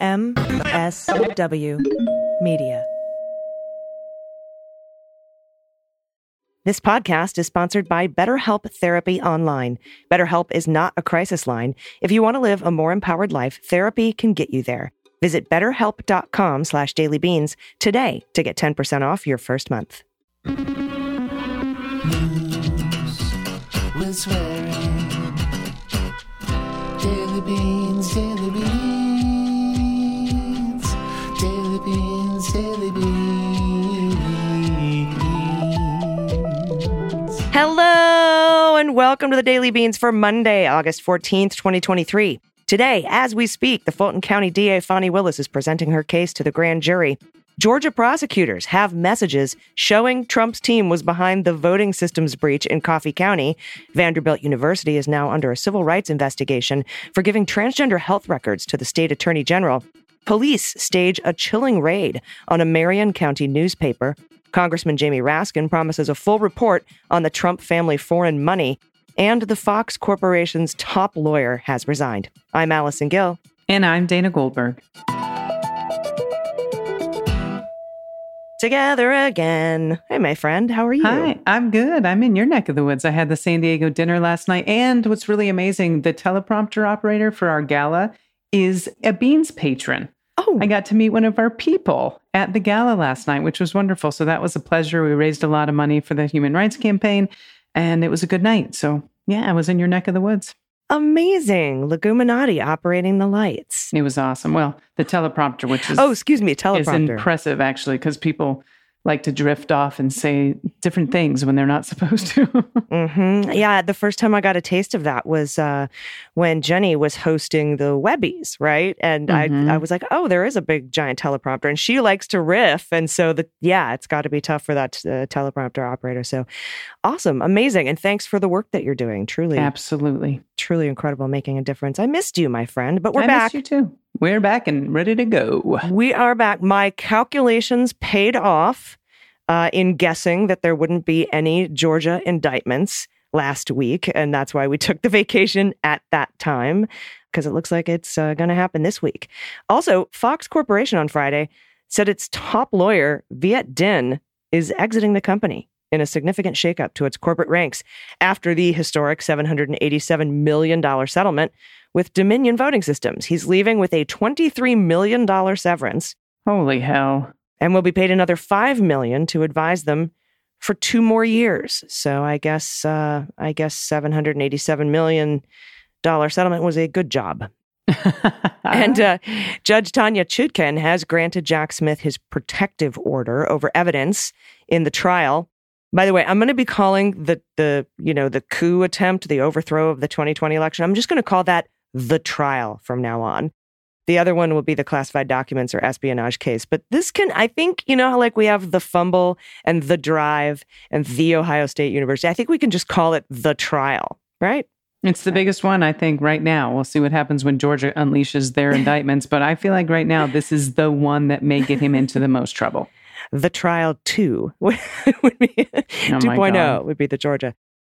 MSW Media. This podcast is sponsored by BetterHelp Therapy Online. BetterHelp is not a crisis line. If you want to live a more empowered life, therapy can get you there. Visit betterhelp.com slash dailybeans today to get 10% off your first month. Swearing. And welcome to the Daily Beans for Monday, August 14th, 2023. Today, as we speak, the Fulton County DA Fani Willis is presenting her case to the grand jury. Georgia prosecutors have messages showing Trump's team was behind the voting systems breach in Coffee County. Vanderbilt University is now under a civil rights investigation for giving transgender health records to the state attorney general. Police stage a chilling raid on a Marion County newspaper. Congressman Jamie Raskin promises a full report on the Trump family foreign money. And the Fox Corporation's top lawyer has resigned. I'm Allison Gill. And I'm Dana Goldberg. Together again. Hey, my friend, how are you? Hi, I'm good. I'm in your neck of the woods. I had the San Diego dinner last night. And what's really amazing, the teleprompter operator for our gala is a Beans patron. Oh, I got to meet one of our people at the gala last night, which was wonderful. So that was a pleasure. We raised a lot of money for the Human Rights Campaign, and it was a good night. So, yeah, I was in your neck of the woods. amazing. Leguminati operating the lights. It was awesome. Well, the teleprompter, which is Oh, excuse me, is teleprompter. impressive actually, because people like to drift off and say different things when they're not supposed to. hmm Yeah, the first time I got a taste of that was uh, when Jenny was hosting the Webbies, right? And Mhm. I, I was like, oh, there is a big giant teleprompter, and she likes to riff, and so the yeah, it's got to be tough for that uh, teleprompter operator. So awesome, amazing, and thanks for the work that you're doing. Truly, Absolutely. truly incredible, making a difference. I missed you, my friend, but we're I back. you too. We're back and ready to go. We are back. My calculations paid off uh, in guessing that there wouldn't be any Georgia indictments last week. And that's why we took the vacation at that time, because it looks like it's uh, going to happen this week. Also, Fox Corporation on Friday said its top lawyer, Viet Dinh, is exiting the company in a significant shakeup to its corporate ranks after the historic $787 million settlement with Dominion Voting Systems. He's leaving with a $23 million severance Holy hell. And will be paid another 5 million to advise them for two more years. So I guess uh, I guess $787 million settlement was a good job. And uh, Judge Tanya Chutkin has granted Jack Smith his protective order over evidence in the trial. By the way, I'm going to be calling the the you know the coup attempt, the overthrow of the 2020 election. I'm just going to call that the trial from now on. The other one will be the classified documents or espionage case. But this can, I think, you know, how like we have the fumble and the drive and the Ohio State University. I think we can just call it the trial, right? it's the biggest one, I think, right now. We'll see what happens when Georgia unleashes their indictments. But I feel like right now, this is the one that may get him into the most trouble. the trial 2 would be Oh my 2.0 God. Oh would be the Georgia.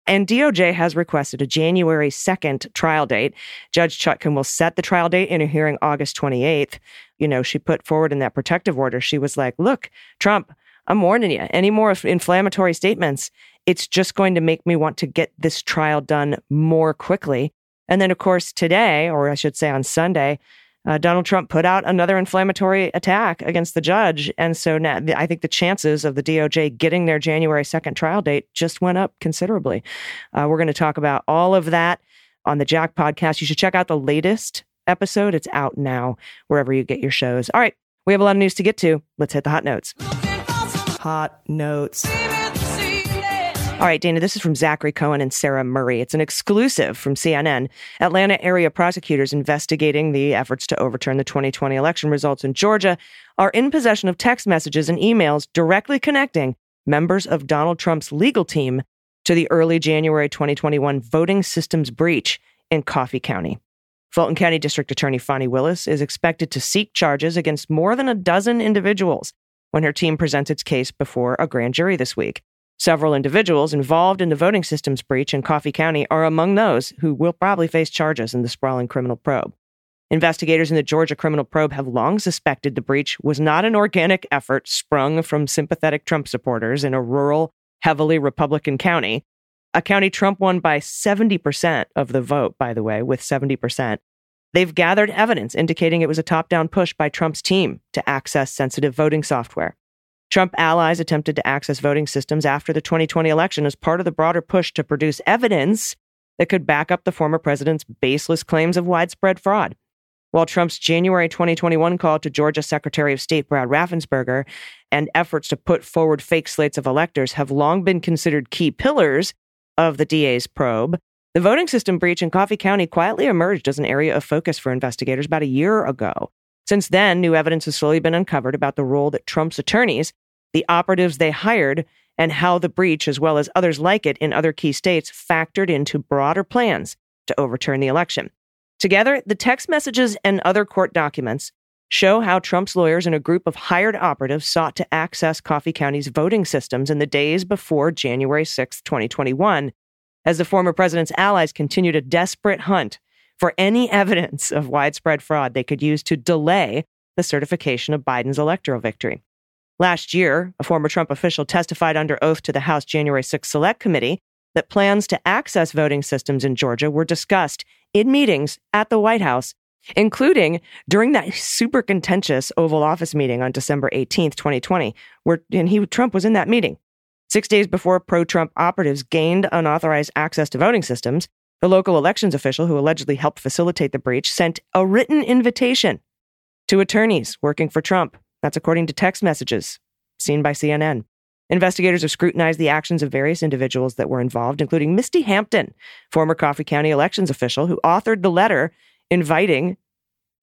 And DOJ has requested a January 2nd trial date. Judge Chutkin will set the trial date in a hearing August 28th. You know, she put forward in that protective order, she was like, look, Trump, I'm warning you, any more inflammatory statements, it's just going to make me want to get this trial done more quickly. And then, of course, today, or I should say on Sunday, uh, Donald Trump put out another inflammatory attack against the judge. And so now I think the chances of the DOJ getting their January 2nd trial date just went up considerably. Uh, we're going to talk about all of that on the Jack podcast. You should check out the latest episode. It's out now, wherever you get your shows. All right. We have a lot of news to get to. Let's hit the hot notes. Hot notes. All right, Dana, this is from Zachary Cohen and Sarah Murray. It's an exclusive from CNN. Atlanta area prosecutors investigating the efforts to overturn the 2020 election results in Georgia are in possession of text messages and emails directly connecting members of Donald Trump's legal team to the early January 2021 voting systems breach in Coffee County. Fulton County District Attorney Fani Willis is expected to seek charges against more than a dozen individuals when her team presents its case before a grand jury this week. Several individuals involved in the voting systems breach in Coffee County are among those who will probably face charges in the sprawling criminal probe. Investigators in the Georgia criminal probe have long suspected the breach was not an organic effort sprung from sympathetic Trump supporters in a rural, heavily Republican county. A county Trump won by 70% of the vote, by the way, with 70%. They've gathered evidence indicating it was a top down push by Trump's team to access sensitive voting software. Trump allies attempted to access voting systems after the 2020 election as part of the broader push to produce evidence that could back up the former president's baseless claims of widespread fraud. While Trump's January 2021 call to Georgia Secretary of State Brad Raffensperger and efforts to put forward fake slates of electors have long been considered key pillars of the DA's probe, the voting system breach in Coffee County quietly emerged as an area of focus for investigators about a year ago. Since then, new evidence has slowly been uncovered about the role that Trump's attorneys, the operatives they hired, and how the breach, as well as others like it in other key states, factored into broader plans to overturn the election. Together, the text messages and other court documents show how Trump's lawyers and a group of hired operatives sought to access Coffee County's voting systems in the days before January 6, 2021, as the former president's allies continued a desperate hunt for any evidence of widespread fraud they could use to delay the certification of Biden's electoral victory. Last year, a former Trump official testified under oath to the House January 6 Select Committee that plans to access voting systems in Georgia were discussed in meetings at the White House, including during that super contentious Oval Office meeting on December 18, 2020, where and he Trump was in that meeting. Six days before pro Trump operatives gained unauthorized access to voting systems, the local elections official who allegedly helped facilitate the breach sent a written invitation to attorneys working for Trump. That's according to text messages seen by CNN. Investigators have scrutinized the actions of various individuals that were involved, including Misty Hampton, former Coffee County elections official who authored the letter inviting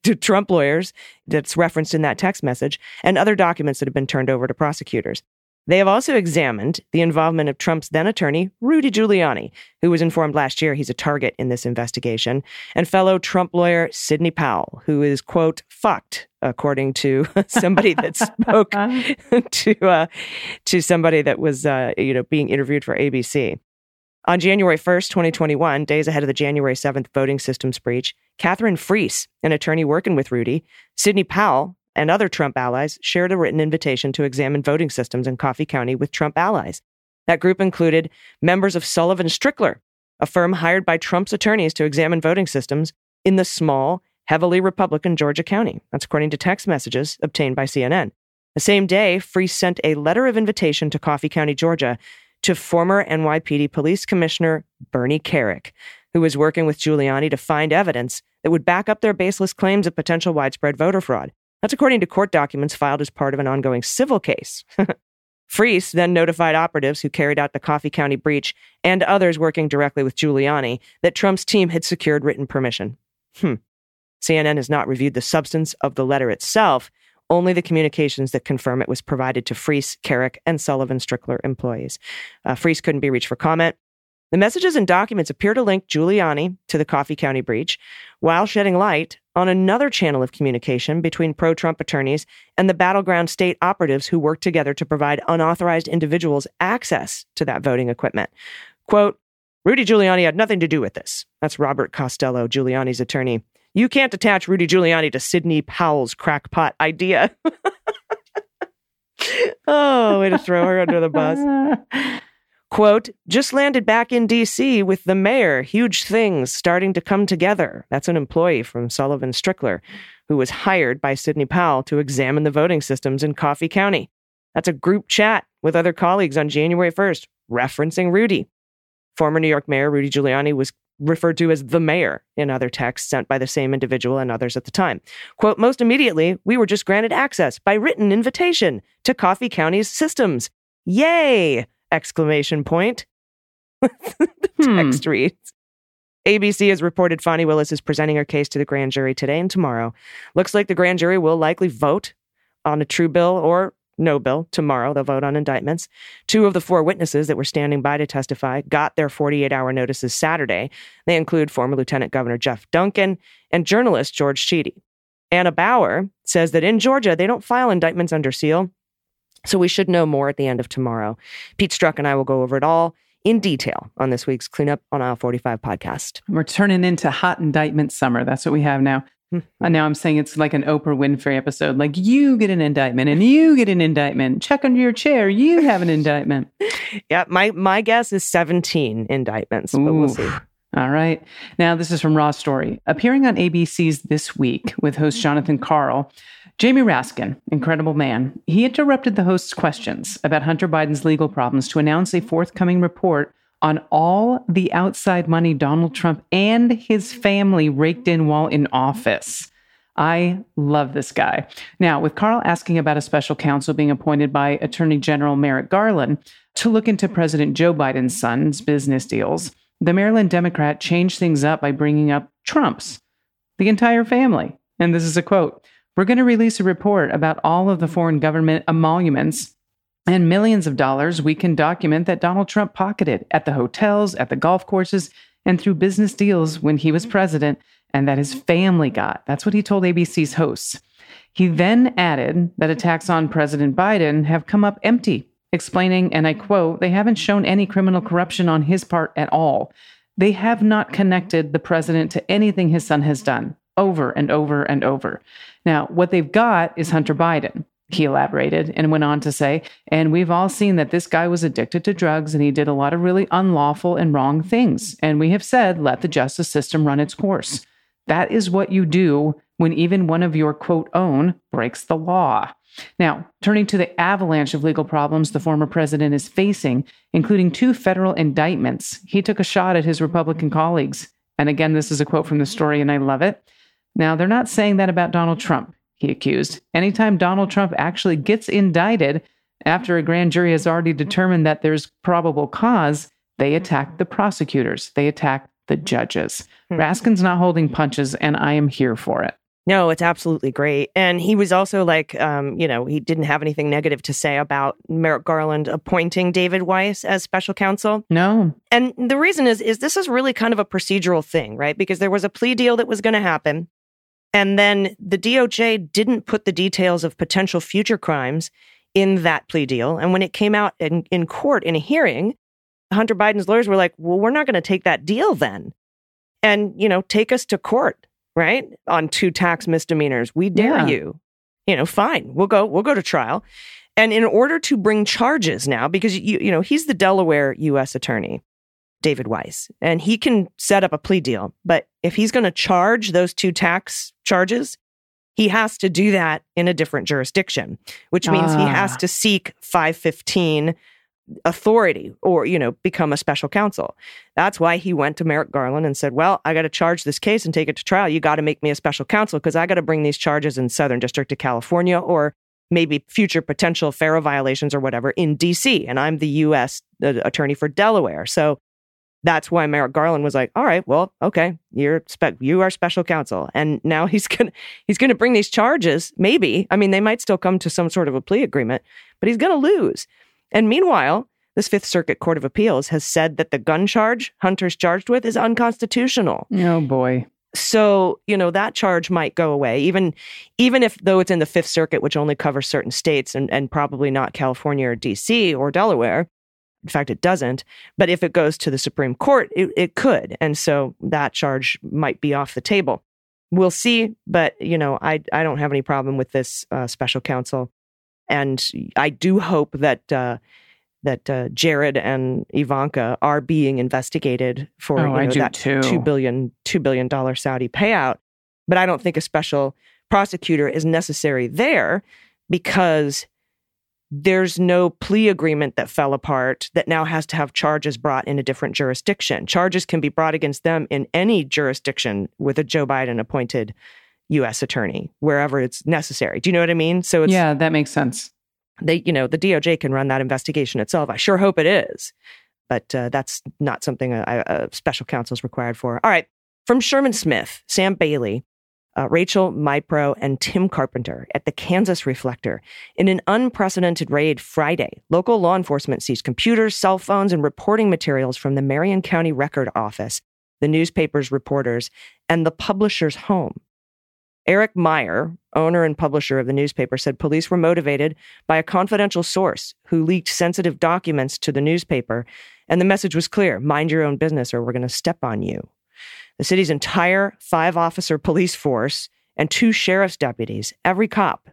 to Trump lawyers that's referenced in that text message, and other documents that have been turned over to prosecutors. They have also examined the involvement of Trump's then attorney, Rudy Giuliani, who was informed last year he's a target in this investigation, and fellow Trump lawyer Sidney Powell, who is, quote, fucked, according to somebody that spoke to, uh, to somebody that was, uh, you know, being interviewed for ABC. On January 1st, 2021, days ahead of the January 7th voting systems breach, Katherine Friess, an attorney working with Rudy, Sidney Powell, and other Trump allies shared a written invitation to examine voting systems in Coffee County with Trump allies. That group included members of Sullivan Strickler, a firm hired by Trump's attorneys to examine voting systems in the small, heavily Republican Georgia county. That's according to text messages obtained by CNN. The same day, Friess sent a letter of invitation to Coffee County, Georgia, to former NYPD Police Commissioner Bernie Kerik, who was working with Giuliani to find evidence that would back up their baseless claims of potential widespread voter fraud. That's according to court documents filed as part of an ongoing civil case. Friess then notified operatives who carried out the Coffee County breach and others working directly with Giuliani that Trump's team had secured written permission. Hmm. CNN has not reviewed the substance of the letter itself, only the communications that confirm it was provided to Friess, Kerik, and Sullivan Strickler employees. Uh, Friess couldn't be reached for comment. The messages and documents appear to link Giuliani to the Coffee County breach while shedding light on another channel of communication between pro Trump attorneys and the battleground state operatives who worked together to provide unauthorized individuals access to that voting equipment. Quote, Rudy Giuliani had nothing to do with this. That's Robert Costello, Giuliani's attorney. You can't attach Rudy Giuliani to Sidney Powell's crackpot idea. oh, way to throw her under the bus. Quote, just landed back in DC with the mayor. Huge things starting to come together. That's an employee from Sullivan Strickler who was hired by Sidney Powell to examine the voting systems in Coffee County. That's a group chat with other colleagues on January 1st, referencing Rudy. Former New York Mayor Rudy Giuliani was referred to as the mayor in other texts sent by the same individual and others at the time. Quote, most immediately, we were just granted access by written invitation to Coffee County's systems. Yay! Exclamation point. the Hmm. text reads. ABC has reported Fani Willis is presenting her case to the grand jury today and tomorrow. Looks like the grand jury will likely vote on a true bill or no bill tomorrow. They'll vote on indictments. Two of the four witnesses that were standing by to testify got their 48 hour notices Saturday. They include former Lieutenant Governor Jeff Duncan and journalist George Chidi. Anna Bower says that in Georgia, they don't file indictments under seal. So we should know more at the end of tomorrow. Pete Strzok and I will go over it all in detail on this week's Cleanup on Aisle 45 podcast. We're turning into hot indictment summer. That's what we have now. Hmm. And now I'm saying it's like an Oprah Winfrey episode. Like you get an indictment and you get an indictment. Check under your chair. You have an indictment. Yeah, my my guess is 17 indictments, but we'll see. All right. Now, this is from Raw Story. Appearing on ABC's This Week with host Jonathan Karl, Jamie Raskin, incredible man, he interrupted the host's questions about Hunter Biden's legal problems to announce a forthcoming report on all the outside money Donald Trump and his family raked in while in office. I love this guy. Now, with Karl asking about a special counsel being appointed by Attorney General Merrick Garland to look into President Joe Biden's son's business deals, the Maryland Democrat changed things up by bringing up Trump's, the entire family. And this is a quote We're going to release a report about all of the foreign government emoluments and millions of dollars we can document that Donald Trump pocketed at the hotels, at the golf courses, and through business deals when he was president, and that his family got. That's what he told ABC's hosts. He then added that attacks on President Biden have come up empty, explaining, and I quote, they haven't shown any criminal corruption on his part at all. They have not connected the president to anything his son has done over and over and over. Now, what they've got is Hunter Biden. He elaborated and went on to say, and we've all seen that this guy was addicted to drugs and he did a lot of really unlawful and wrong things. And we have said, let the justice system run its course. That is what you do when even one of your quote own breaks the law. Now, turning to the avalanche of legal problems the former president is facing, including two federal indictments, he took a shot at his Republican colleagues. And again, this is a quote from the story, and I love it. Now, they're not saying that about Donald Trump, he accused. Anytime Donald Trump actually gets indicted after a grand jury has already determined that there's probable cause, they attack the prosecutors, they attack the judges. Hmm. Raskin's not holding punches, and I am here for it. No, it's absolutely great. And he was also like, um, you know, he didn't have anything negative to say about Merrick Garland appointing David Weiss as special counsel. No. And the reason is, is this is really kind of a procedural thing, right? Because there was a plea deal that was going to happen. And then the DOJ didn't put the details of potential future crimes in that plea deal. And when it came out in, in court in a hearing, Hunter Biden's lawyers were like, well, we're not going to take that deal then. And, you know, take us to court, right? On two tax misdemeanors. We dare Yeah. you. You know, fine. We'll go, we'll go to trial. And in order to bring charges now, because you, you know, he's the Delaware US attorney, David Weiss, and he can set up a plea deal. But if he's going to charge those two tax charges, he has to do that in a different jurisdiction, which means he has Ah. to seek 515 authority or, you know, become a special counsel. That's why he went to Merrick Garland and said, Well, I got to charge this case and take it to trial. You got to make me a special counsel because I got to bring these charges in Southern District of California or maybe future potential FARA violations or whatever in DC. And I'm the U.S. uh, attorney for Delaware. So that's why Merrick Garland was like, "All right, well, okay, you're spe- you are special counsel," and now he's gonna he's gonna bring these charges. Maybe I mean they might still come to some sort of a plea agreement, but he's gonna lose. And meanwhile, this Fifth Circuit Court of Appeals has said that the gun charge Hunter's charged with is unconstitutional. Oh, boy. So, you know, that charge might go away, even even if though it's in the Fifth Circuit, which only covers certain states and, and probably not California or DC or Delaware. In fact, it doesn't. But if it goes to the Supreme Court, it, it could. And so that charge might be off the table. We'll see. But, you know, I, I don't have any problem with this uh, special counsel. And I do hope that uh, that uh, Jared and Ivanka are being investigated for Oh, you know, that too. two billion two billion dollar Saudi payout. But I don't think a special prosecutor is necessary there because there's no plea agreement that fell apart that now has to have charges brought in a different jurisdiction. Charges can be brought against them in any jurisdiction with a Joe Biden appointed U.S. attorney, wherever it's necessary. Do you know what I mean? So it's yeah, that makes sense. they, you know, the DOJ can run that investigation itself. I sure hope it is, but uh, that's not something a, a special counsel is required for. All right, from Sherman Smith, Sam Bailey, uh, Rachel Mipro, and Tim Carpenter at the Kansas Reflector. In an unprecedented raid Friday, local law enforcement seized computers, cell phones, and reporting materials from the Marion County Record Office, the newspaper's reporters, and the publisher's home. Eric Meyer, owner and publisher of the newspaper, said police were motivated by a confidential source who leaked sensitive documents to the newspaper, and the message was clear mind your own business or we're going to step on you. The city's entire five officer police force and two sheriff's deputies, every cop.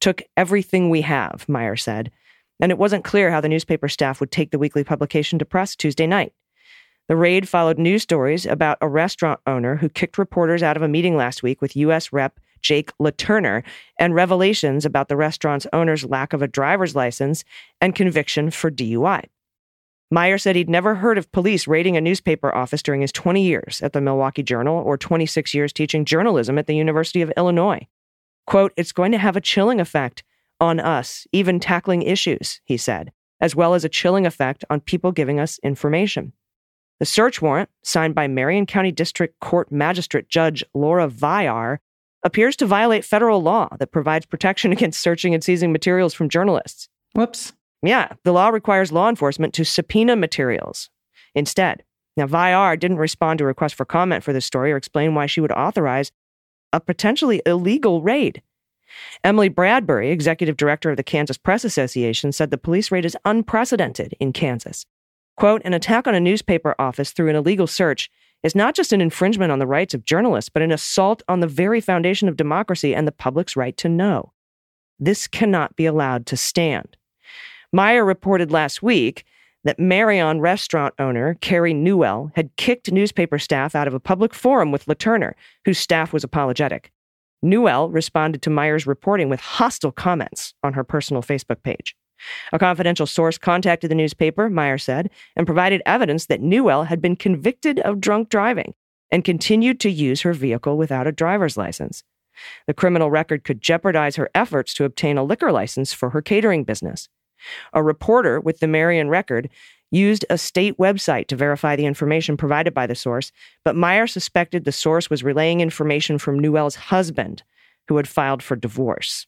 Took everything we have, Meyer said, and it wasn't clear how the newspaper staff would take the weekly publication to press Tuesday night. The raid followed news stories about a restaurant owner who kicked reporters out of a meeting last week with U.S. Rep. Jake LaTurner and revelations about the restaurant's owner's lack of a driver's license and conviction for DUI. Meyer said he'd never heard of police raiding a newspaper office during his 20 years at the Milwaukee Journal or 26 years teaching journalism at the University of Illinois. Quote, it's going to have a chilling effect on us, even tackling issues, he said, as well as a chilling effect on people giving us information. The search warrant, signed by Marion County District Court Magistrate Judge Laura Viar, appears to violate federal law that provides protection against searching and seizing materials from journalists. Whoops. Yeah, the law requires law enforcement to subpoena materials instead. Now, Viar didn't respond to a request for comment for this story or explain why she would authorize a potentially illegal raid. Emily Bradbury, executive director of the Kansas Press Association, said the police raid is unprecedented in Kansas. Quote, an attack on a newspaper office through an illegal search is not just an infringement on the rights of journalists, but an assault on the very foundation of democracy and the public's right to know. This cannot be allowed to stand. Meyer reported last week that Marion restaurant owner Kari Newell had kicked newspaper staff out of a public forum with LaTurner, whose staff was apologetic. Newell responded to Meyer's reporting with hostile comments on her personal Facebook page. A confidential source contacted the newspaper, Meyer said, and provided evidence that Newell had been convicted of drunk driving and continued to use her vehicle without a driver's license. The criminal record could jeopardize her efforts to obtain a liquor license for her catering business. A reporter with the Marion Record used a state website to verify the information provided by the source, but Meyer suspected the source was relaying information from Newell's husband, who had filed for divorce.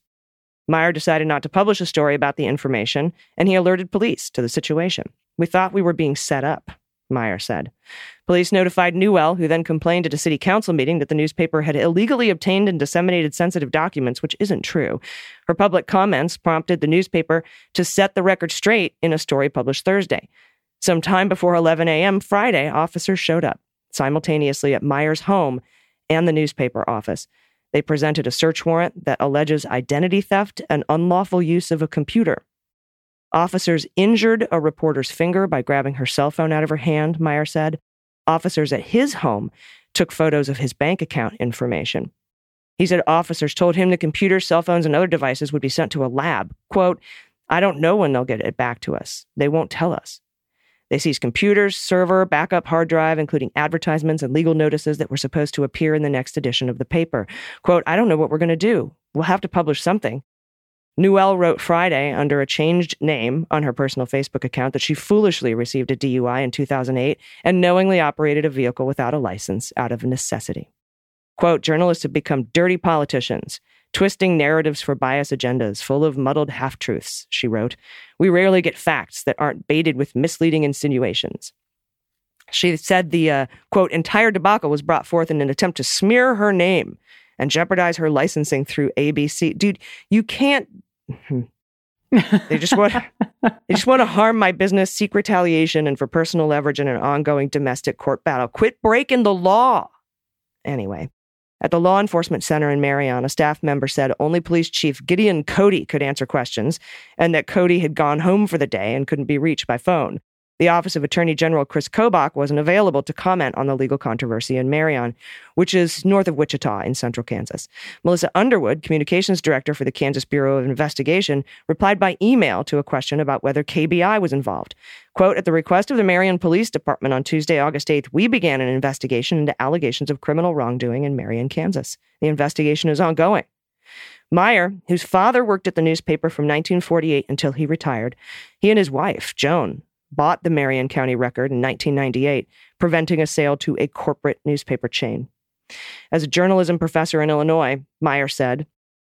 Meyer decided not to publish a story about the information, and he alerted police to the situation. We thought we were being set up, Meyer said. Police notified Newell, who then complained at a city council meeting that the newspaper had illegally obtained and disseminated sensitive documents, which isn't true. Her public comments prompted the newspaper to set the record straight in a story published Thursday. Some time before 11 a.m. Friday, officers showed up simultaneously at Meyer's home and the newspaper office. They presented a search warrant that alleges identity theft and unlawful use of a computer. Officers injured a reporter's finger by grabbing her cell phone out of her hand, Meyer said. Officers at his home took photos of his bank account information. He said officers told him the computers, cell phones, and other devices would be sent to a lab. Quote, I don't know when they'll get it back to us. They won't tell us. They seized computers, server, backup hard drive, including advertisements and legal notices that were supposed to appear in the next edition of the paper. Quote, I don't know what we're going to do. We'll have to publish something. Newell wrote Friday under a changed name on her personal Facebook account that she foolishly received a DUI in 2008 and knowingly operated a vehicle without a license out of necessity. Quote, journalists have become dirty politicians twisting narratives for bias agendas full of muddled half truths, she wrote. We rarely get facts that aren't baited with misleading insinuations. She said the, uh, quote, entire debacle was brought forth in an attempt to smear her name and jeopardize her licensing through ABC. Dude, you can't. Mm-hmm. they just want they just want to harm my business, seek retaliation, and for personal leverage in an ongoing domestic court battle. Quit breaking the law. Anyway, at the Law Enforcement Center in Marion, a staff member said only Police Chief Gideon Cody could answer questions, and that Cody had gone home for the day and couldn't be reached by phone. The Office of Attorney General Chris Kobach wasn't available to comment on the legal controversy in Marion, which is north of Wichita in central Kansas. Melissa Underwood, communications director for the Kansas Bureau of Investigation, replied by email to a question about whether KBI was involved. Quote, at the request of the Marion Police Department on Tuesday, August 8th, we began an investigation into allegations of criminal wrongdoing in Marion, Kansas. The investigation is ongoing. Meyer, whose father worked at the newspaper from 1948 until he retired, he and his wife, Joan, bought the Marion County Record in 1998, preventing a sale to a corporate newspaper chain. As a journalism professor in Illinois, Meyer said,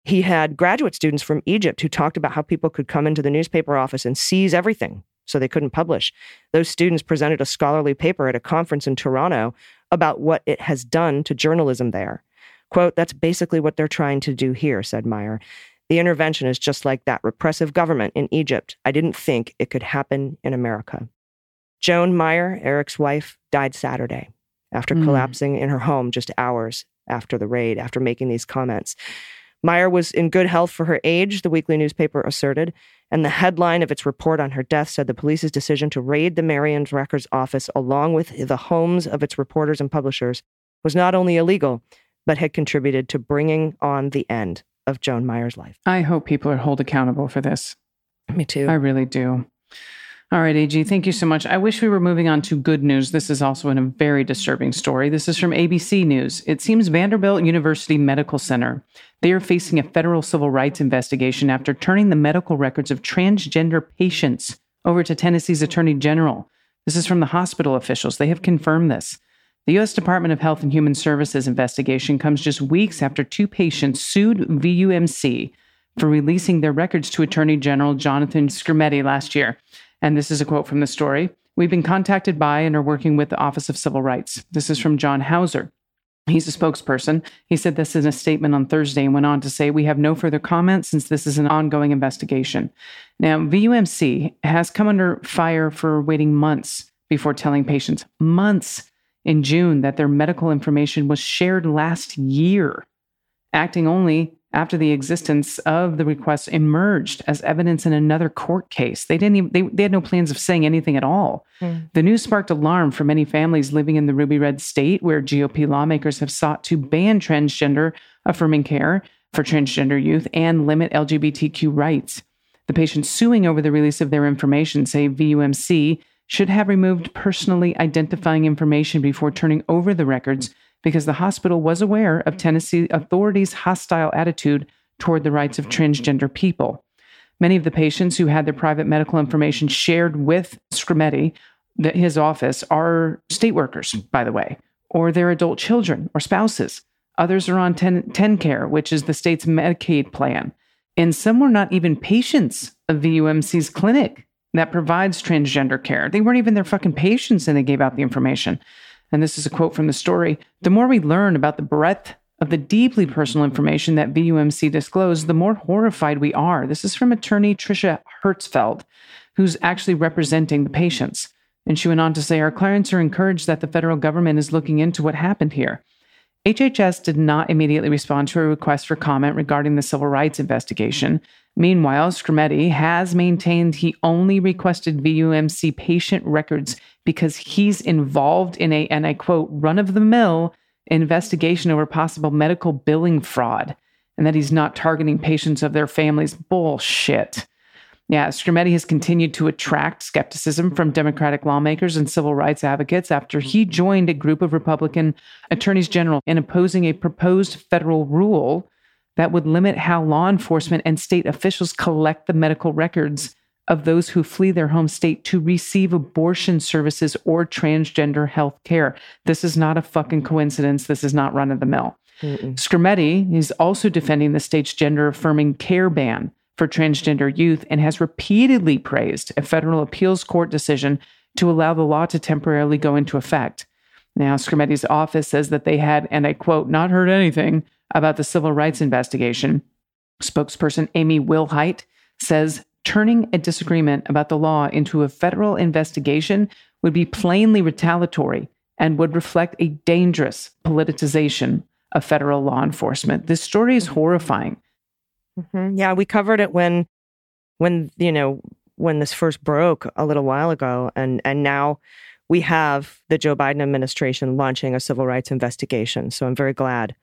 he had graduate students from Egypt who talked about how people could come into the newspaper office and seize everything so they couldn't publish. Those students presented a scholarly paper at a conference in Toronto about what it has done to journalism there. Quote, that's basically what they're trying to do here, said Meyer. The intervention is just like that repressive government in Egypt. I didn't think it could happen in America. Joan Meyer, Eric's wife, died Saturday after mm. collapsing in her home just hours after the raid, after making these comments. Meyer was in good health for her age, the weekly newspaper asserted, and the headline of its report on her death said the police's decision to raid the Marion's Records office along with the homes of its reporters and publishers was not only illegal, but had contributed to bringing on the end of Joan Meyer's life. I hope people are held accountable for this. Me too. I really do. All right, AG, thank you so much. I wish we were moving on to good news. This is also in a very disturbing story. This is from ABC News. It seems Vanderbilt University Medical Center, they are facing a federal civil rights investigation after turning the medical records of transgender patients over to Tennessee's Attorney General. This is from the hospital officials. They have confirmed this. The U.S. Department of Health and Human Services investigation comes just weeks after two patients sued VUMC for releasing their records to Attorney General Jonathan Skrmetti last year. And this is a quote from the story. We've been contacted by and are working with the Office of Civil Rights. This is from John Howser. He's a spokesperson. He said this in a statement on Thursday and went on to say, We have no further comments since this is an ongoing investigation. Now, VUMC has come under fire for waiting months before telling patients, months in June, that their medical information was shared last year, acting only after the existence of the request emerged as evidence in another court case. They didn't even, they, they had no plans of saying anything at all. Mm. The news sparked alarm for many families living in the ruby red state where GOP lawmakers have sought to ban transgender affirming care for transgender youth and limit LGBTQ rights. The patients suing over the release of their information say VUMC should have removed personally identifying information before turning over the records because the hospital was aware of Tennessee authorities' hostile attitude toward the rights of transgender people. Many of the patients who had their private medical information shared with Skrmetti, his office, are state workers, by the way, or their adult children or spouses. Others are on 10, TennCare, which is the state's Medicaid plan. And some were not even patients of VUMC's clinic that provides transgender care. They weren't even their fucking patients and they gave out the information and this is a quote from the story the more we learn about the breadth of the deeply personal information that VUMC disclosed, the more horrified we are. This is from attorney Tricia Herzfeld, who's actually representing the patients. And she went on to say, Our clients are encouraged that the federal government is looking into what happened here. HHS did not immediately respond to a request for comment regarding the civil rights investigation. Meanwhile, Skrmetti has maintained he only requested VUMC patient records because he's involved in a, and I quote, run of the mill investigation over possible medical billing fraud, and that he's not targeting patients of their families. Bullshit. Yeah, Skrmetti has continued to attract skepticism from Democratic lawmakers and civil rights advocates after he mm-hmm. joined a group of Republican attorneys general in opposing a proposed federal rule that would limit how law enforcement and state officials collect the medical records of those who flee their home state to receive abortion services or transgender health care. This is not a fucking mm-hmm. coincidence. This is not run of the mill. Skrmetti is also defending the state's gender affirming care ban for transgender youth and has repeatedly praised a federal appeals court decision to allow the law to temporarily go into effect. Now, Skrmetti's office says that they had, and I quote, not heard anything about the civil rights investigation. Spokesperson Amy Wilhite says turning a disagreement about the law into a federal investigation would be plainly retaliatory and would reflect a dangerous politicization of federal law enforcement. This story is horrifying. Mhm. Yeah, we covered it when, when you know, when this first broke a little while ago, and and now we have the Joe Biden administration launching a civil rights investigation. So I'm very glad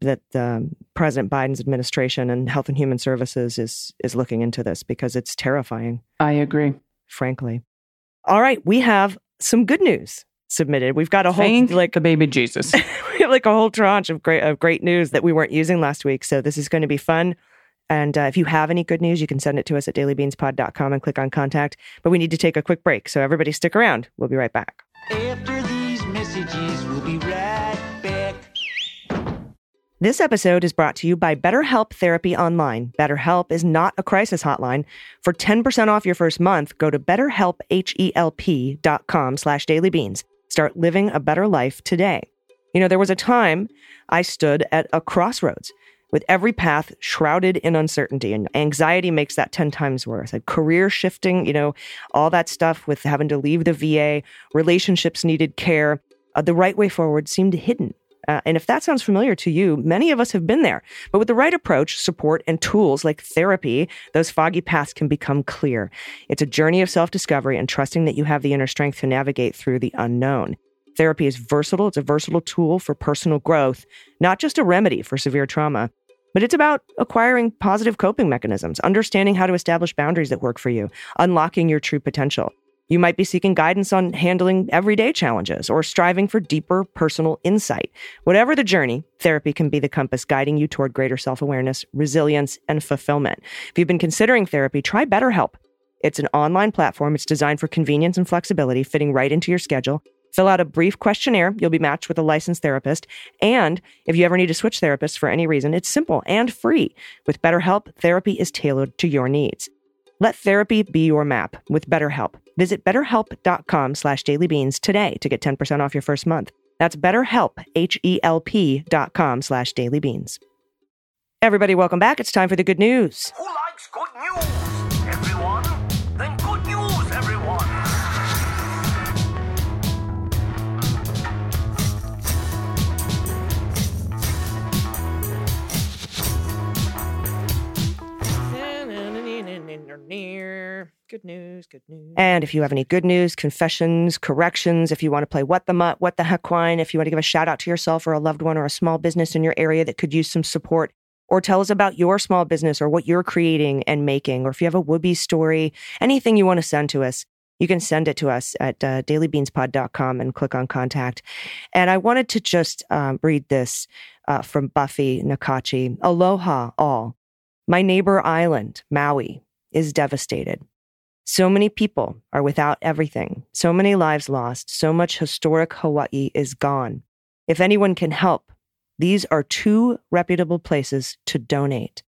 that um, President Biden's administration and Health and Human Services is is looking into this because it's terrifying, I agree. frankly. All right, we have some good news submitted. We've got a whole Thank like the baby Jesus. we have like a whole tranche of great of great news that we weren't using last week. So this is going to be fun. And uh, if you have any good news, you can send it to us at dailybeanspod.com and click on contact. But we need to take a quick break. So everybody stick around. We'll be right back. After these messages, we'll be right back. This episode is brought to you by BetterHelp Therapy Online. BetterHelp is not a crisis hotline. For 10% off your first month, go to betterhelp.com slash dailybeans. Start living a better life today. You know, there was a time I stood at a crossroads with every path shrouded in uncertainty, and anxiety makes that 10 times worse. Like career shifting, you know, all that stuff with having to leave the VA, relationships needed care. Uh, the right way forward seemed hidden Uh, and if that sounds familiar to you, many of us have been there. But with the right approach, support, and tools like therapy, those foggy paths can become clear. It's a journey of self discovery and trusting that you have the inner strength to navigate through the unknown. Therapy is versatile. It's a versatile tool for personal growth, not just a remedy for severe trauma. But it's about acquiring positive coping mechanisms, understanding how to establish boundaries that work for you, unlocking your true potential. You might be seeking guidance on handling everyday challenges or striving for deeper personal insight. Whatever the journey, therapy can be the compass guiding you toward greater self awareness, resilience, and fulfillment. If you've been considering therapy, try BetterHelp. It's an online platform. It's designed for convenience and flexibility, fitting right into your schedule. Fill out a brief questionnaire. You'll be matched with a licensed therapist. And if you ever need to switch therapists for any reason, it's simple and free. With BetterHelp, therapy is tailored to your needs. Let therapy be your map with BetterHelp. Visit betterhelp.com slash dailybeans today to get 10% off your first month. That's betterhelp, H-E-L-P dot com slash dailybeans. Everybody, welcome back. It's time for the good news. Who likes good news? Good news, good news. And if you have any good news, confessions, corrections, if you want to play what the mutt, what the heck wine, if you want to give a shout out to yourself or a loved one or a small business in your area that could use some support, or tell us about your small business or what you're creating and making, or if you have a Whoopi story, anything you want to send to us, you can send it to us at uh, dailybeanspod.com and click on contact. And I wanted to just um, read this uh, from Buffy Nakachi. Aloha, all. My neighbor island, Maui, is devastated. So many people are without everything, so many lives lost, so much historic Hawaii is gone. If anyone can help, these are two reputable places to donate.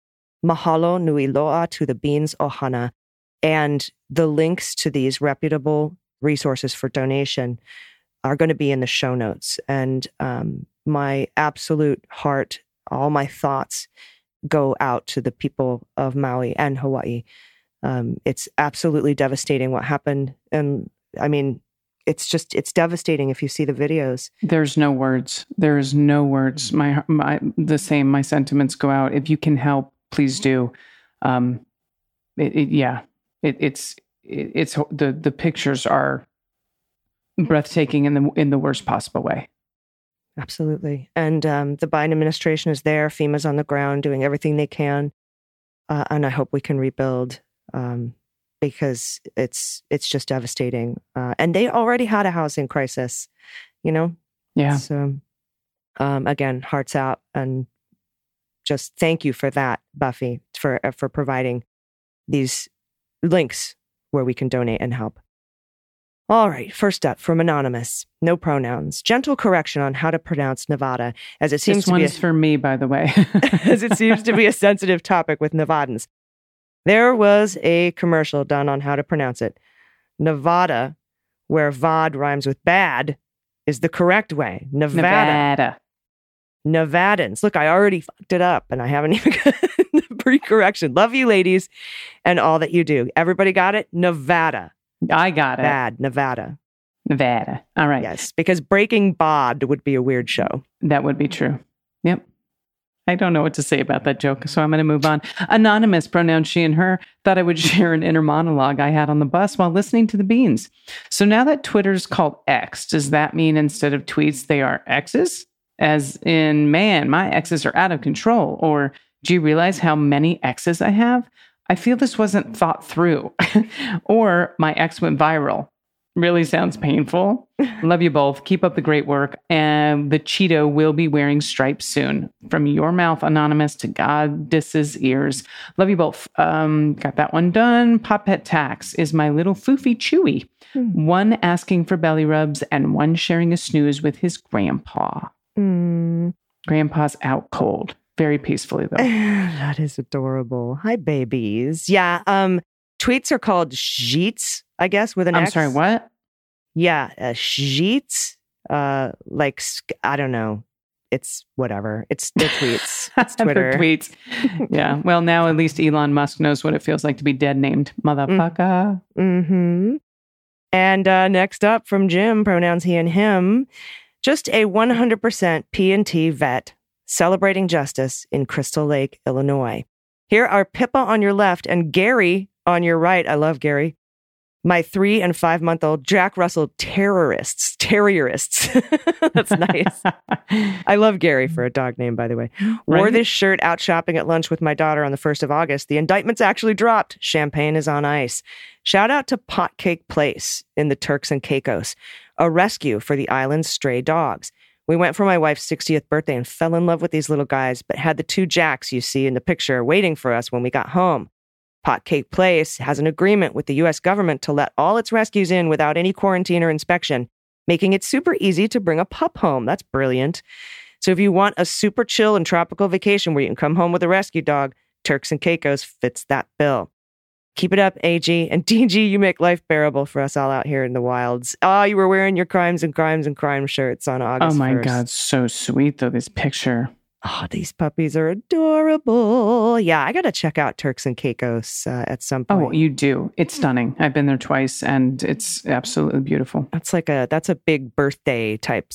Mahalo nui loa to the Beans Ohana, and the links to these reputable resources for donation are going to be in the show notes. And um, my absolute heart, all my thoughts go out to the people of Maui and Hawaii um, it's absolutely devastating what happened. And I mean, it's just it's devastating if you see the videos. There's no words. There's no words. My my the same. My sentiments go out. If you can help, please do. Um, it, it yeah. It, it's it, it's the the pictures are breathtaking in the in the worst possible way. Absolutely. And um, the Biden administration is there. FEMA's on the ground doing everything they can, uh, and I hope we can rebuild um, because it's it's just devastating. Uh, and they already had a housing crisis, you know. Yeah. So, um, again, hearts out, and just thank you for that, Buffy, for uh, for providing these links where we can donate and help. All right, first up from Anonymous. No pronouns. Gentle correction on how to pronounce Nevada, as it seems this to one's be a, for me, by the way. as it seems to be a sensitive topic with Nevadans. There was a commercial done on how to pronounce it. Nevada, where VOD rhymes with bad, is the correct way. Nevada. Nevada. Nevadans. Look, I already fucked it up and I haven't even got the pre correction. Love you, ladies, and all that you do. Everybody got it? Nevada. I got it. Bad. Nevada. Nevada. All right. Yes, because Breaking Bod would be a weird show. That would be true. Yep. I don't know what to say about that joke, so I'm going to move on. Anonymous, pronoun she and her, thought I would share an inner monologue I had on the bus while listening to the beans. So now that Twitter's called X, does that mean instead of tweets, they are X's? As in, man, my X's are out of control. Or do you realize how many X's I have? I feel this wasn't thought through. or my ex went viral really sounds painful. Love you both. Keep up the great work. And the Cheeto will be wearing stripes soon. From your mouth, anonymous, to Goddess's ears. Love you both. Um, got that one done. Pop Pet Tax is my little foofy Chewy. Hmm. One asking for belly rubs and one sharing a snooze with his grandpa. Mm. Grandpa's out cold. Very peacefully, though. that is adorable. Hi, babies. Yeah. Um, tweets are called sheets, I guess, with an I'm X. sorry, what? Yeah, uh, sheets. Uh, like I don't know. It's whatever. It's the tweets. It's Twitter. tweets. Yeah. Well, now at least Elon Musk knows what it feels like to be dead named motherfucker. hmm And uh, next up from Jim, pronouns he and him. Just a 100% P&T vet celebrating justice in Crystal Lake, Illinois. Here are Pippa on your left and Gary on your right. I love Gary. My three and five month old Jack Russell terrorists. Terrierists. That's nice. I love Gary for a dog name, by the way. Wore this shirt out shopping at lunch with my daughter on the 1st of August. The indictments actually dropped. Champagne is on ice. Shout out to Potcake Place in the Turks and Caicos, a rescue for the island's stray dogs. We went for my wife's 60th birthday and fell in love with these little guys, but had the two jacks you see in the picture waiting for us when we got home. Potcake Place has an agreement with the U.S. government to let all its rescues in without any quarantine or inspection, making it super easy to bring a pup home. That's brilliant. So if you want a super chill and tropical vacation where you can come home with a rescue dog, Turks and Caicos fits that bill. Keep it up, AG. And DG, you make life bearable for us all out here in the wilds. Oh, you were wearing your crimes and crimes and crime shirts on August Oh my 1st. God, so sweet though, this picture. Oh, these puppies are adorable. Yeah, I got to check out Turks and Caicos uh, at some point. Oh, you do. It's stunning. I've been there twice and it's absolutely beautiful. that's like a that's a big birthday type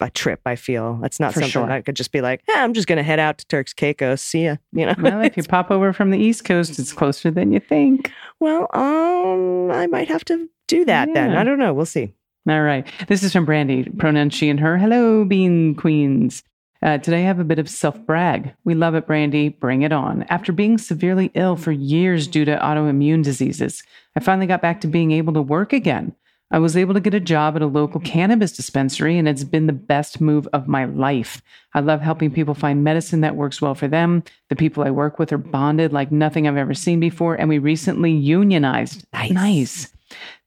a trip. I feel that's not For something sure. I could just be like, "Eh, I'm just gonna head out to Turks Caicos. See ya. You know. Well, if you pop over from the East Coast, it's closer than you think. well, um, I might have to do that then. I don't know. We'll see. All right. This is from Brandy, pronoun she and her. Hello, Bean Queens. Uh, today I have a bit of self brag. We love it, Brandy. Bring it on. After being severely ill for years due to autoimmune diseases, I finally got back to being able to work again. I was able to get a job at a local cannabis dispensary, and it's been the best move of my life. I love helping people find medicine that works well for them. The people I work with are bonded like nothing I've ever seen before, and we recently unionized. Nice. Nice.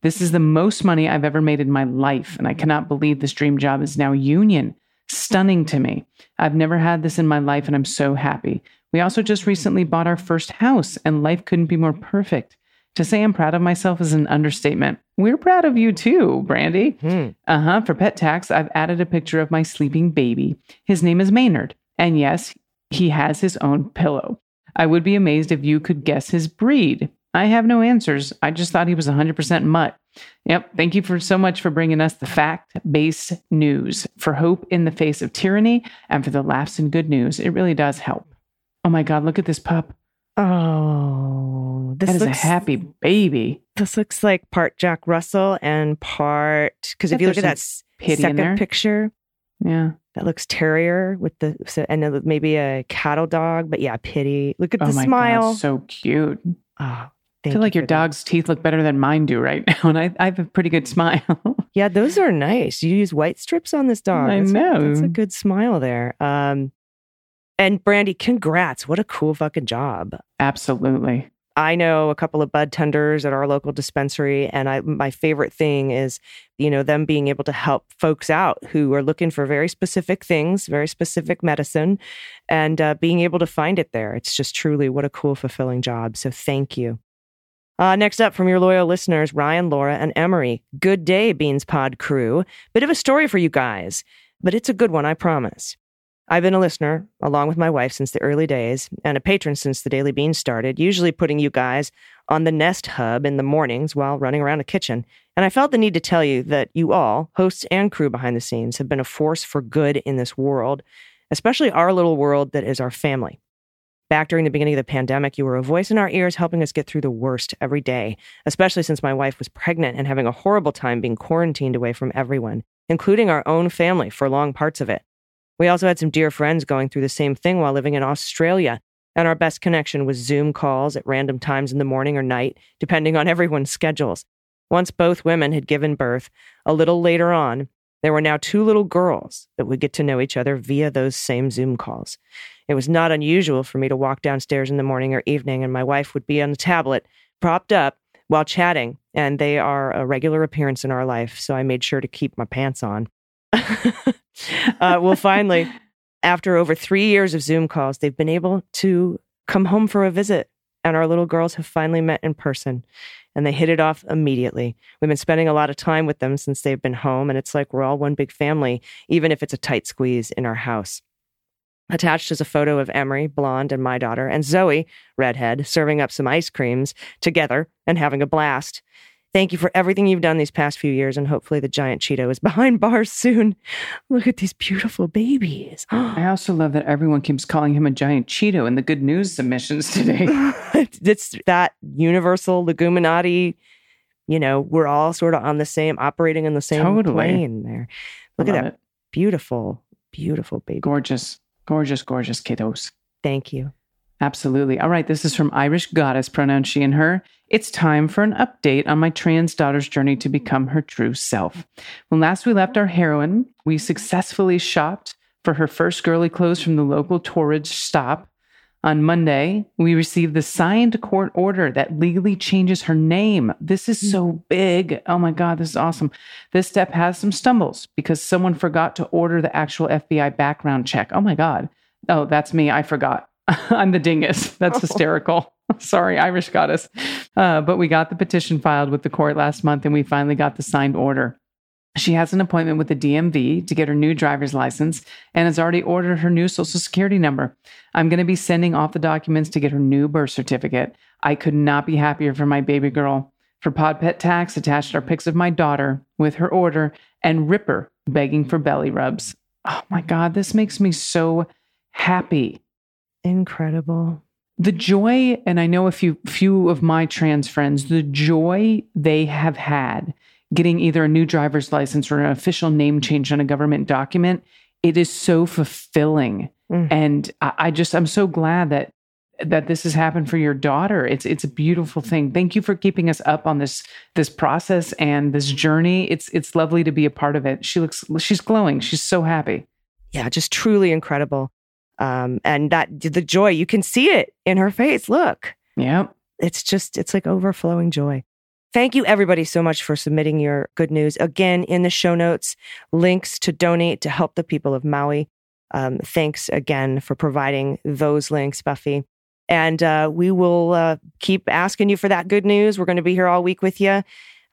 This is the most money I've ever made in my life, and I cannot believe this dream job is now union. Stunning to me. I've never had this in my life, and I'm so happy. We also just recently bought our first house, and life couldn't be more perfect. To say I'm proud of myself is an understatement. We're proud of you too, Brandy. Hmm. Uh huh. For pet tax, I've added a picture of my sleeping baby. His name is Maynard. And yes, he has his own pillow. I would be amazed if you could guess his breed. I have no answers. I just thought he was 100% mutt. Yep. Thank you for so much for bringing us the fact based news, for hope in the face of tyranny, and for the laughs and good news. It really does help. Oh my God, look at this pup. Oh, this That is looks a happy baby. This looks like part Jack Russell and part because if you look at that there's s- in second picture, Yeah. that looks terrier with the so, and maybe a cattle dog, but yeah, pity. Look at Oh the my smile. God, so cute. oh, I thank feel like you your for that. dog's teeth look better than mine do right now, and I, I have a pretty good smile. Yeah, those are nice. You use white strips on this dog. I That's a- know. that's a good smile there. Um, and Brandy, congrats! What a cool fucking job. Absolutely. I know a couple of bud tenders at our local dispensary, and I my favorite thing is, you know, them being able to help folks out who are looking for very specific things, very specific medicine, and uh, being able to find it there. It's just truly what a cool, fulfilling job. So thank you. Uh, next up from your loyal listeners, Ryan, Laura, and Emery. Good day, Beans Pod crew. Bit of a story for you guys, but it's a good one, I promise. I've been a listener, along with my wife, since the early days, and a patron since the Daily Beans started, usually putting you guys on the Nest Hub in the mornings while running around the kitchen. And I felt the need to tell you that you all, hosts and crew behind the scenes, have been a force for good in this world, especially our little world that is our family. Back during the beginning of the pandemic, you were a voice in our ears helping us get through the worst every day, especially since my wife was pregnant and having a horrible time being quarantined away from everyone, including our own family for long parts of it. We also had some dear friends going through the same thing while living in Australia, and our best connection was Zoom calls at random times in the morning or night, depending on everyone's schedules. Once both women had given birth, a little later on, there were now two little girls that would get to know each other via those same Zoom calls. It was not unusual for me to walk downstairs in the morning or evening, and my wife would be on the tablet, propped up, while chatting, and they are a regular appearance in our life, so I made sure to keep my pants on. uh, well, finally, after over three years of Zoom calls, they've been able to come home for a visit, and our little girls have finally met in person. And they hit it off immediately. We've been spending a lot of time with them since they've been home, and it's like we're all one big family, even if it's a tight squeeze in our house. Attached is a photo of Emery, blonde, and my daughter, and Zoe, redhead, serving up some ice creams together and having a blast. Thank you for everything you've done these past few years, and hopefully the giant Cheeto is behind bars soon. Look at these beautiful babies. I also love that everyone keeps calling him a giant Cheeto in the good news submissions today. it's that universal leguminati. You know, we're all sort of on the same, operating in the same Totally. plane there. Look at that it. beautiful, beautiful baby. Gorgeous, gorgeous, gorgeous kiddos. Thank you. Absolutely. All right. This is from Irish Goddess, pronoun she and her. It's time for an update on my trans daughter's journey to become her true self. When last we left our heroine, we successfully shopped for her first girly clothes from the local Torridge stop. On Monday, we received the signed court order that legally changes her name. This is so big. Oh my God, this is awesome. This step has some stumbles because someone forgot to order the actual FBI background check. Oh my God. Oh, that's me. I forgot. I'm the dingus. That's hysterical. Sorry, Irish goddess. Uh, but we got the petition filed with the court last month and we finally got the signed order. She has an appointment with the DMV to get her new driver's license and has already ordered her new social security number. I'm going to be sending off the documents to get her new birth certificate. I could not be happier for my baby girl. For Pod Pet Tax, attached are pics of my daughter with her order and Ripper begging for belly rubs. Oh my God, this makes me so happy Incredible. the joy and i know a few few of my trans friends the joy they have had getting either a new driver's license or an official name change on a government document it is so fulfilling. Mm. and I, I just i'm so glad that that this has happened for your daughter. It's it's a beautiful thing. Thank you for keeping us up on this this process and this journey. It's it's lovely to be a part of it. She looks she's glowing. She's so happy. Yeah, just truly incredible. Um, and that the joy, you can see it in her face. Look. yeah it's just it's like overflowing joy thank you everybody so much for submitting your good news. Again in the show notes links to donate to help the people of maui. Um, thanks again for providing those links buffy. And uh, we will uh, keep asking you for that good news. We're going to be here all week with you uh,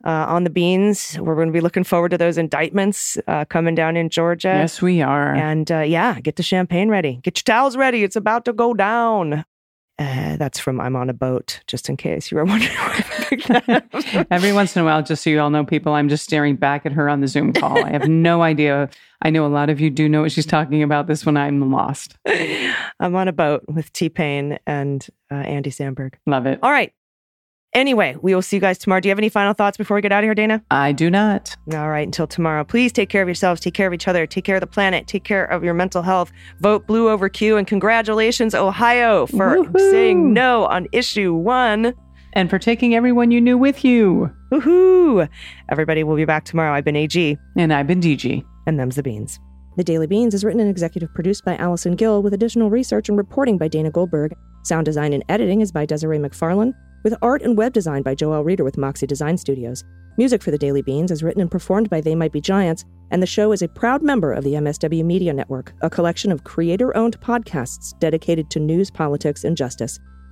on the beans. We're going to be looking forward to those indictments uh, coming down in georgia. Yes we are. And uh, yeah, get the champagne ready. Get your towels ready. It's about to go down. Uh, that's from I'm on a boat, just in case you were wondering where I picked that up. Every once in a while, just so you all know, people, I'm just staring back at her on the Zoom call. I have no idea. I know a lot of you do know what she's talking about. This one, I'm lost. I'm on a boat with T Pain and uh, Andy Samberg. Love it. All right. Anyway, we will see you guys tomorrow. Do you have any final thoughts before we get out of here, Dana? I do not. All right, until tomorrow. Please take care of yourselves, take care of each other, take care of the planet, take care of your mental health. Vote blue over Q, and congratulations, Ohio, for Woohoo. saying no on issue one. And for taking everyone you knew with you. Woohoo! Everybody will be back tomorrow. I've been AG, And I've been DG. and them's the beans. The Daily Beans is written and executive produced by Allison Gill, with additional research and reporting by Dana Goldberg. Sound design and editing is by Desiree McFarlane, with art and web design by Joel Reeder with Moxie Design Studios. Music for The Daily Beans is written and performed by They Might Be Giants, and the show is a proud member of the MSW Media Network, a collection of creator owned podcasts dedicated to news, politics, and justice.